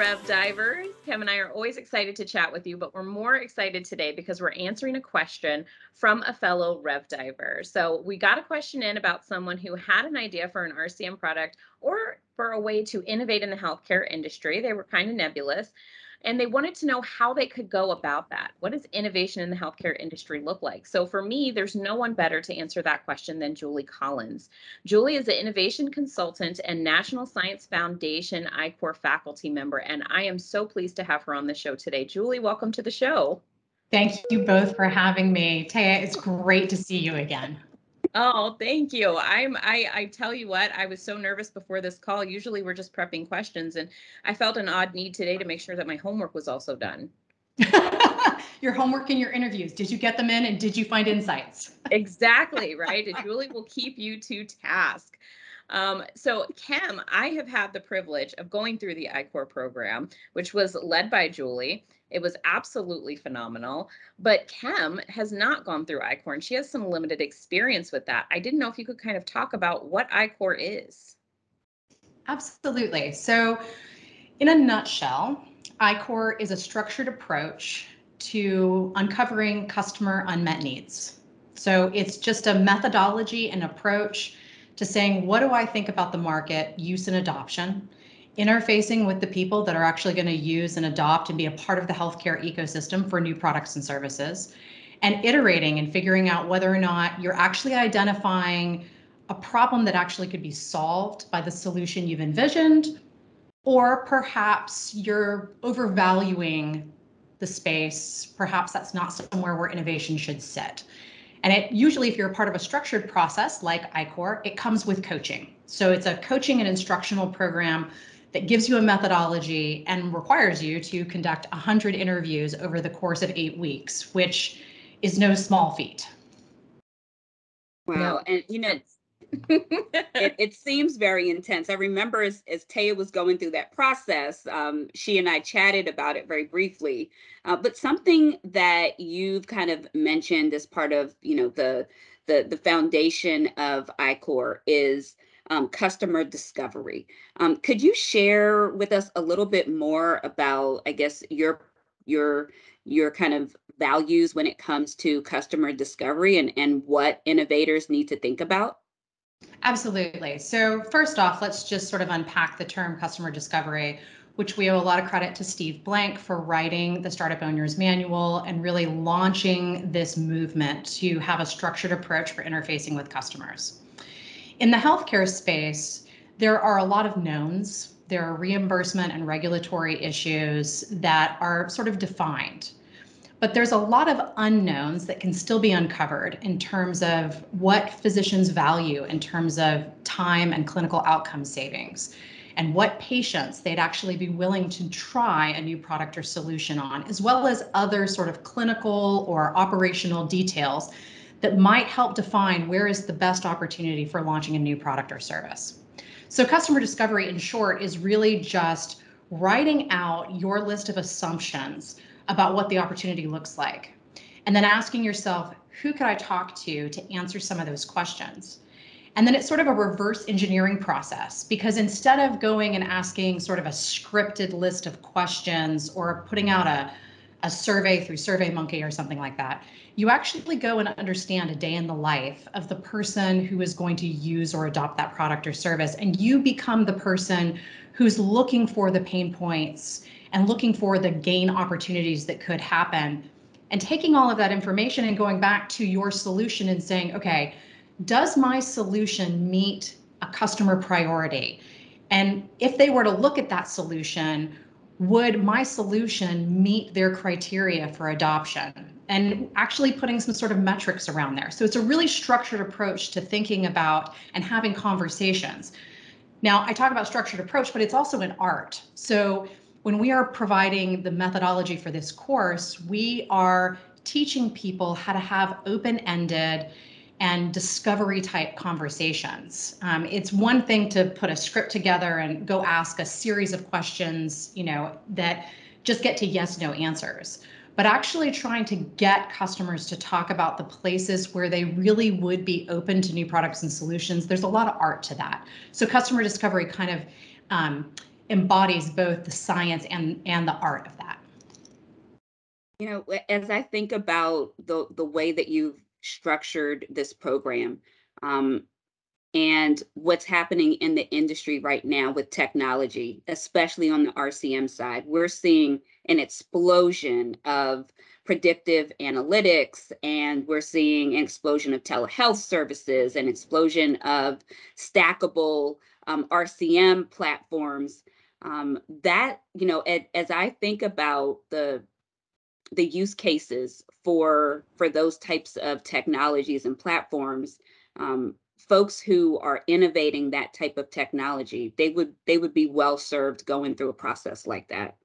Rev Divers. Kim and I are always excited to chat with you, but we're more excited today because we're answering a question from a fellow Rev Diver. So we got a question in about someone who had an idea for an RCM product or for a way to innovate in the healthcare industry. They were kind of nebulous and they wanted to know how they could go about that. What does innovation in the healthcare industry look like? So for me, there's no one better to answer that question than Julie Collins. Julie is an innovation consultant and National Science Foundation I-Corps faculty member, and I am so pleased to have her on the show today. Julie, welcome to the show. Thank you both for having me. Taya, it's great to see you again. Oh, thank you. I'm I I tell you what, I was so nervous before this call. Usually we're just prepping questions and I felt an odd need today to make sure that my homework was also done. your homework and your interviews. Did you get them in and did you find insights? exactly, right? And Julie will keep you to task. Um, so, Kim, I have had the privilege of going through the I-Corps program, which was led by Julie. It was absolutely phenomenal. But Kim has not gone through I-Corps and she has some limited experience with that. I didn't know if you could kind of talk about what I-Corps is. Absolutely. So, in a nutshell, I-Corps is a structured approach to uncovering customer unmet needs. So, it's just a methodology and approach to saying, what do I think about the market, use and adoption? interfacing with the people that are actually going to use and adopt and be a part of the healthcare ecosystem for new products and services, and iterating and figuring out whether or not you're actually identifying a problem that actually could be solved by the solution you've envisioned, or perhaps you're overvaluing the space. Perhaps that's not somewhere where innovation should sit. And it usually, if you're a part of a structured process like I-Corps, it comes with coaching. So it's a coaching and instructional program that gives you a methodology and requires you to conduct 100 interviews over the course of eight weeks, which is no small feat. Wow. And, you know, it, it, seems very intense. I remember as, as Taya was going through that process, um, she and I chatted about it very briefly. Uh, but something that you've kind of mentioned as part of, you know, the the the foundation of I-Corps is um, customer discovery. Um, could you share with us a little bit more about, I guess, your your your kind of values when it comes to customer discovery and, and what innovators need to think about? Absolutely. So first off, let's just sort of unpack the term customer discovery, which we owe a lot of credit to Steve Blank for writing the Startup Owner's Manual and really launching this movement to have a structured approach for interfacing with customers. In the healthcare space, there are a lot of knowns. There are reimbursement and regulatory issues that are sort of defined. But there's a lot of unknowns that can still be uncovered in terms of what physicians value in terms of time and clinical outcome savings and what patients they'd actually be willing to try a new product or solution on, as well as other sort of clinical or operational details that might help define where is the best opportunity for launching a new product or service. So customer discovery in short is really just writing out your list of assumptions about what the opportunity looks like. And then asking yourself, who could I talk to to answer some of those questions? And then it's sort of a reverse engineering process because instead of going and asking sort of a scripted list of questions or putting out a, a survey through SurveyMonkey or something like that, you actually go and understand a day in the life of the person who is going to use or adopt that product or service. And you become the person who's looking for the pain points and looking for the gain opportunities that could happen. And taking all of that information and going back to your solution and saying, okay, does my solution meet a customer priority? And if they were to look at that solution, would my solution meet their criteria for adoption? And actually putting some sort of metrics around there. So it's a really structured approach to thinking about and having conversations. Now, I talk about structured approach, but it's also an art. So when we are providing the methodology for this course, we are teaching people how to have open-ended and discovery type conversations. Um, it's one thing to put a script together and go ask a series of questions, you know, that just get to yes, no answers. But actually trying to get customers to talk about the places where they really would be open to new products and solutions, there's a lot of art to that. So customer discovery kind of um, embodies both the science and and the art of that. You know, as I think about the the way that you've structured this program, um, and what's happening in the industry right now with technology, especially on the RCM side. We're seeing an explosion of predictive analytics, and we're seeing an explosion of telehealth services, an explosion of stackable um, RCM platforms. Um, that, you know, as I think about the the use cases for for those types of technologies and platforms um, folks who are innovating that type of technology they would they would be well served going through a process like that.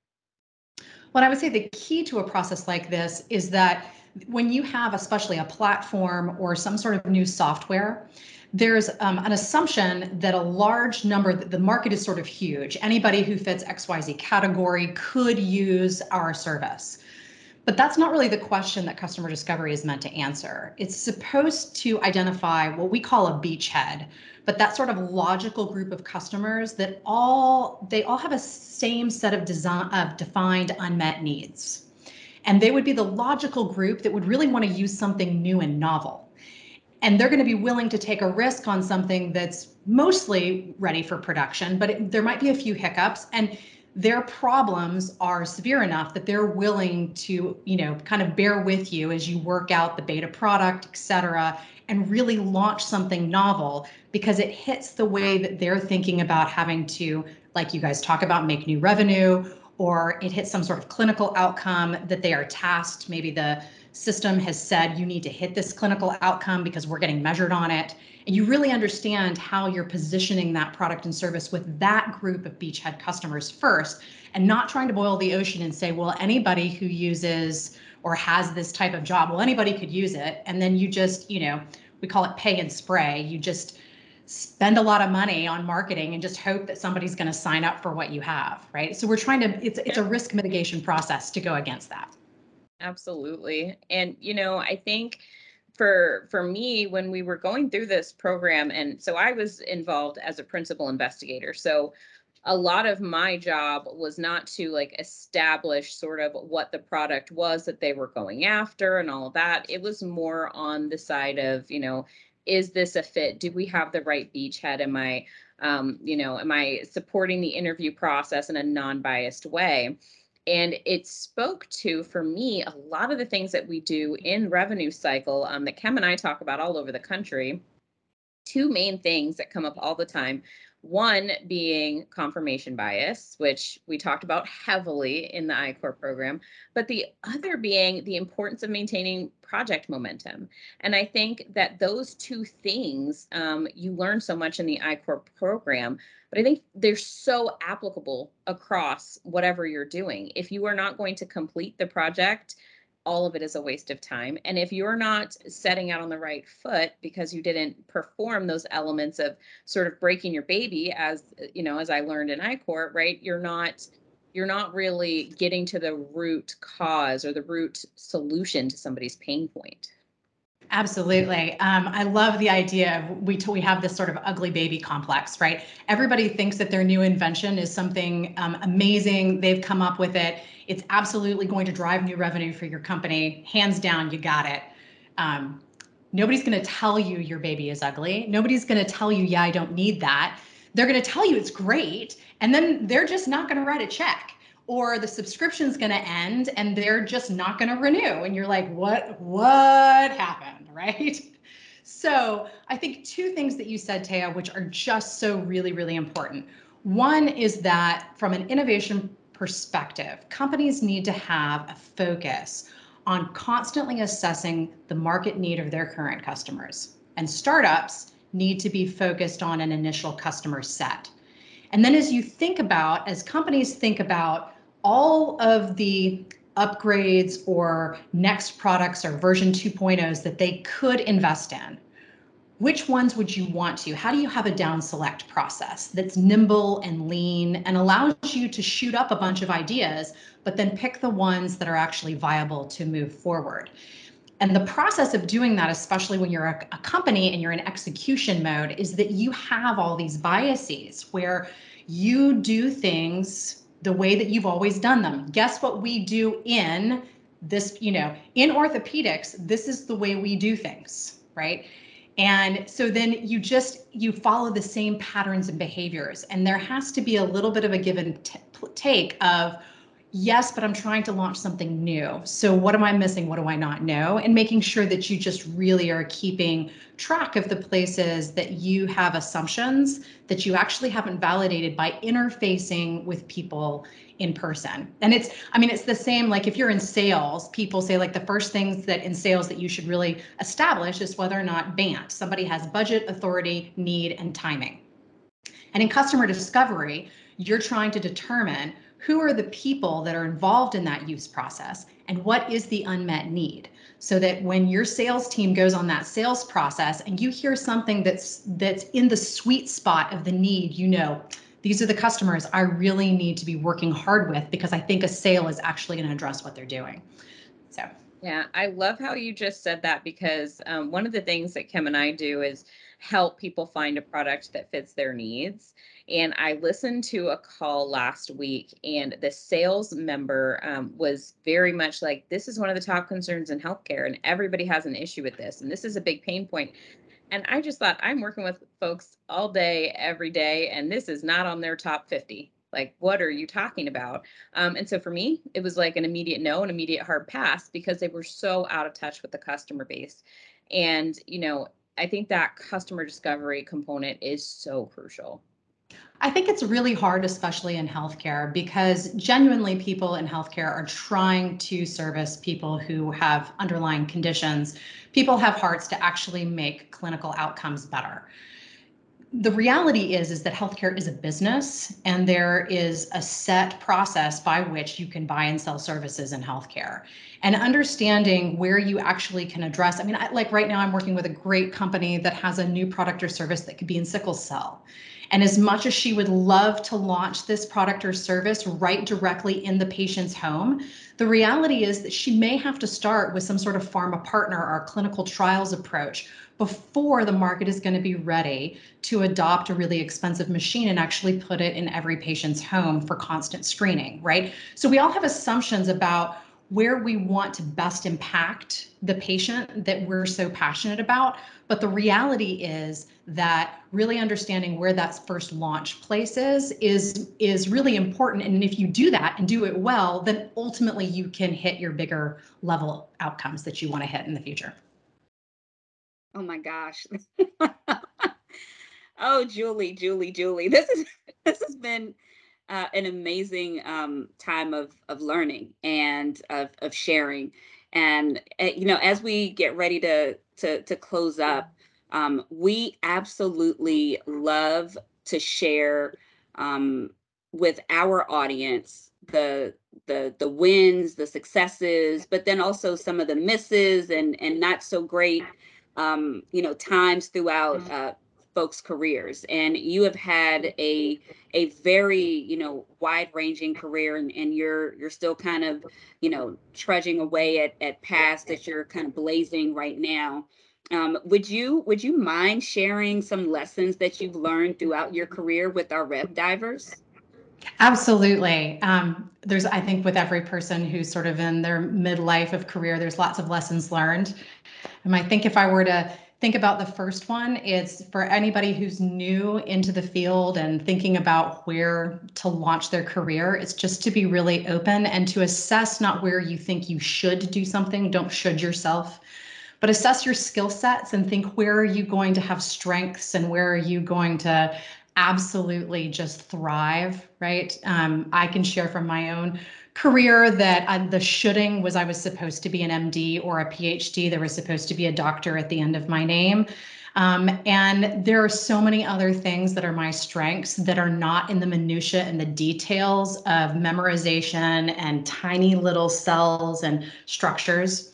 Well i would say the key to a process like this is that when you have especially a platform or some sort of new software there's um, an assumption that a large number the market is sort of huge anybody who fits xyz category could use our service but that's not really the question that customer discovery is meant to answer. It's supposed to identify what we call a beachhead, but that sort of logical group of customers that all they all have a same set of design of defined unmet needs. And they would be the logical group that would really want to use something new and novel. And they're going to be willing to take a risk on something that's mostly ready for production, but it, there might be a few hiccups. And their problems are severe enough that they're willing to, you know, kind of bear with you as you work out the beta product, et cetera, and really launch something novel because it hits the way that they're thinking about having to, like you guys talk about, make new revenue, or it hits some sort of clinical outcome that they are tasked. Maybe the system has said you need to hit this clinical outcome because we're getting measured on it. And you really understand how you're positioning that product and service with that group of beachhead customers first and not trying to boil the ocean and say well anybody who uses or has this type of job well anybody could use it. And then you just you know we call it pay and spray. You just spend a lot of money on marketing and just hope that somebody's going to sign up for what you have right? So we're trying to it's it's a risk mitigation process to go against that absolutely and you know i think for for me when we were going through this program and so i was involved as a principal investigator so a lot of my job was not to like establish sort of what the product was that they were going after and all of that. It was more on the side of you know is this a fit? Do we have the right beachhead? Am i um, you know am i supporting the interview process in a non-biased way and it spoke to for me a lot of the things that we do in revenue cycle um, that Kim and I talk about all over the country. Two main things that come up all the time. One being confirmation bias, which we talked about heavily in the I-Corps program, but the other being the importance of maintaining project momentum. And I think that those two things um, you learn so much in the I-Corps program, but I think they're so applicable across whatever you're doing. If you are not going to complete the project, all of it is a waste of time. And if you're not setting out on the right foot because you didn't perform those elements of sort of breaking your baby, as you know, as I learned in I-Corps, right? You're not you're not really getting to the root cause or the root solution to somebody's pain point. Absolutely. Um, I love the idea of we we have this sort of ugly baby complex, right? Everybody thinks that their new invention is something um, amazing. They've come up with it. It's absolutely going to drive new revenue for your company. Hands down, you got it. Um, nobody's going to tell you your baby is ugly. Nobody's going to tell you, yeah, I don't need that. They're going to tell you it's great, and then they're just not going to write a check or the subscription's going to end and they're just not going to renew. And you're like what what happened? Right? So i think two things that you said taya which are just so really really important. One is that from an innovation perspective companies need to have a focus on constantly assessing the market need of their current customers. And startups need to be focused on an initial customer set. And then as you think about as companies think about all of the upgrades or next products or version 2.0s that they could invest in, which ones would you want to? How do you have a down select process that's nimble and lean and allows you to shoot up a bunch of ideas, but then pick the ones that are actually viable to move forward? And the process of doing that, especially when you're a, a company and you're in execution mode, is that you have all these biases where You do things the way that you've always done them. Guess what we do in this, you know, in orthopedics, this is the way we do things, right? And so then you just you follow the same patterns and behaviors and there has to be a little bit of a give and t- take of yes, but I'm trying to launch something new. So what am I missing? What do I not know? And making sure that you just really are keeping track of the places that you have assumptions that you actually haven't validated by interfacing with people in person. And it's, I mean, it's the same like if you're in sales, people say like the first things that in sales that you should really establish is whether or not BANT, somebody has budget, authority, need, and timing. And in customer discovery, you're trying to determine who are the people that are involved in that use process and what is the unmet need? So that when your sales team goes on that sales process and you hear something that's that's in the sweet spot of the need you know these are the customers i really need to be working hard with because i think a sale is actually going to address what they're doing. So. Yeah i love how you just said that because um, one of the things that kim and i do is help people find a product that fits their needs and I listened to a call last week, and the sales member um, was very much like, This is one of the top concerns in healthcare, and everybody has an issue with this. And this is a big pain point. And I just thought, I'm working with folks all day, every day, and this is not on their top 50 like what are you talking about um, and so for me it was like an immediate no an immediate hard pass because they were so out of touch with the customer base and you know i think that customer discovery component is so crucial I think it's really hard, especially in healthcare, because genuinely people in healthcare are trying to service people who have underlying conditions. People have hearts to actually make clinical outcomes better. The reality is is that healthcare is a business and there is a set process by which you can buy and sell services in healthcare. And understanding where you actually can address, I mean, I, like right now I'm working with a great company that has a new product or service that could be in sickle cell and as much as she would love to launch this product or service right directly in the patient's home, the reality is that she may have to start with some sort of pharma partner or clinical trials approach before the market is going to be ready to adopt a really expensive machine and actually put it in every patient's home for constant screening, right? So we all have assumptions about where we want to best impact the patient that we're so passionate about. But the reality is that really understanding where that first launch place is is is really important. And if you do that and do it well, then ultimately you can hit your bigger level outcomes that you want to hit in the future. Oh my gosh. oh, Julie, Julie, Julie. This is this has been uh, an amazing um, time of of learning and of of sharing. And uh, you know, as we get ready to to to close up, um, we absolutely love to share um, with our audience the the the wins, the successes, but then also some of the misses and and not so great um, you know times throughout mm-hmm. uh, folks' careers. And you have had a a very you know wide ranging career, and, and you're you're still kind of you know trudging away at at paths that you're kind of blazing right now. Um, would you would you mind sharing some lessons that you've learned throughout your career with our rev divers? Absolutely. Um, there's, I think, with every person who's sort of in their midlife of career, there's lots of lessons learned. And I think if I were to think about the first one, it's for anybody who's new into the field and thinking about where to launch their career, it's just to be really open and to assess not where you think you should do something, don't should yourself, but assess your skill sets and think where are you going to have strengths and where are you going to absolutely just thrive, right? Um, I can share from my own career that I, the shoulding was I was supposed to be an MD or a PhD. There was supposed to be a doctor at the end of my name. Um, and there are so many other things that are my strengths that are not in the minutia and the details of memorization and tiny little cells and structures.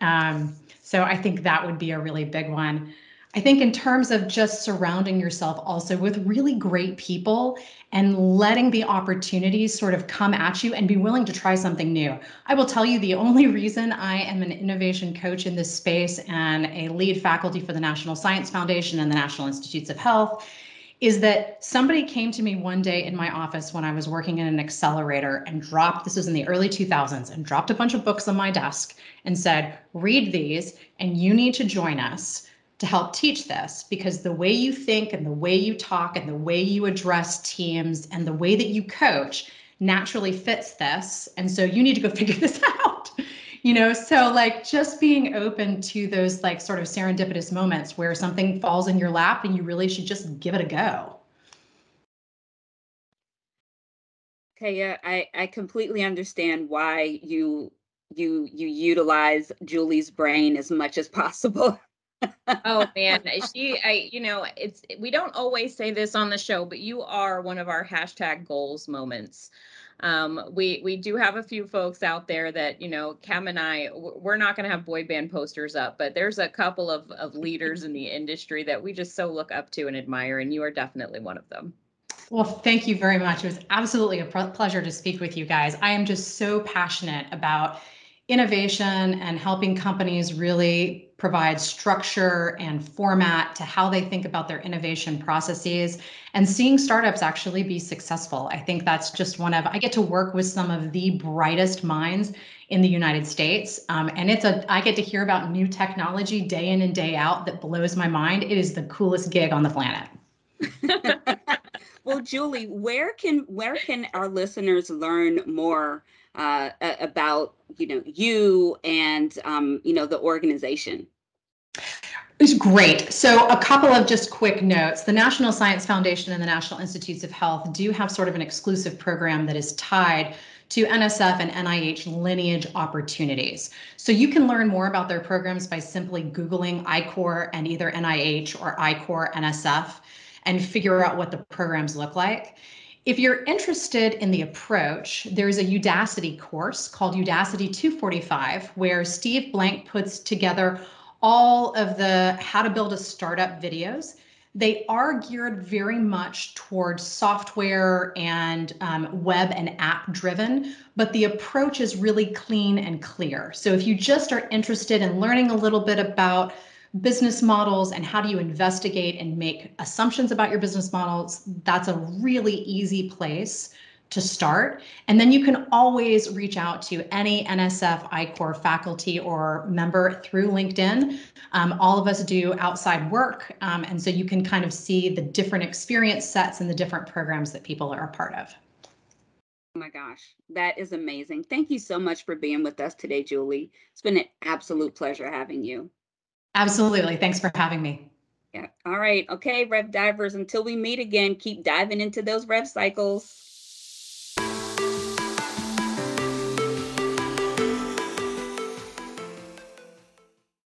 Um, so I think that would be a really big one. I think in terms of just surrounding yourself also with really great people and letting the opportunities sort of come at you and be willing to try something new. I will tell you the only reason I am an innovation coach in this space and a lead faculty for the National Science Foundation and the National Institutes of Health is that somebody came to me one day in my office when I was working in an accelerator and dropped, this was in the early 2000s, and dropped a bunch of books on my desk and said, read these, and you need to join us to help teach this because the way you think and the way you talk and the way you address teams and the way that you coach naturally fits this. And so you need to go figure this out. You know, so like just being open to those like sort of serendipitous moments where something falls in your lap and you really should just give it a go. Okay, yeah, I, I completely understand why you you you utilize Julie's brain as much as possible. oh man, she I you know, it's we don't always say this on the show, but you are one of our hashtag goals moments. Um, we we do have a few folks out there that you know Kim and i we're not going to have boy band posters up but there's a couple of, of leaders in the industry that we just so look up to and admire and you are definitely one of them well, thank you very much. It was absolutely a pleasure to speak with you guys. I am just so passionate about innovation and helping companies really provide structure and format to how they think about their innovation processes and seeing startups actually be successful. I think that's just one of, I get to work with some of the brightest minds in the United States. Um, and it's a, I get to hear about new technology day in and day out that blows my mind. It is the coolest gig on the planet. well, Julie, where can, where can our listeners learn more uh, about you know you and um, you know the organization it's great. So, a couple of just quick notes. The National Science Foundation and the National Institutes of Health do have sort of an exclusive program that is tied to NSF and NIH lineage opportunities. So, you can learn more about their programs by simply Googling I-Corps and either NIH or I-Corps NSF and figure out what the programs look like. If you're interested in the approach, there's a Udacity course called Udacity 245, where Steve Blank puts together all of the how to build a startup videos. They are geared very much towards software and um, web and app driven, but the approach is really clean and clear. So if you just are interested in learning a little bit about business models and how do you investigate and make assumptions about your business models, that's a really easy place to start. And then you can always reach out to any NSF I-Corps faculty or member through LinkedIn. Um, all of us do outside work. Um, and so you can kind of see the different experience sets and the different programs that people are a part of. Oh my gosh, that is amazing. Thank you so much for being with us today, Julie. It's been an absolute pleasure having you. Absolutely. Thanks for having me. Yeah. All right. Okay, Rev Divers, until we meet again, keep diving into those Rev cycles.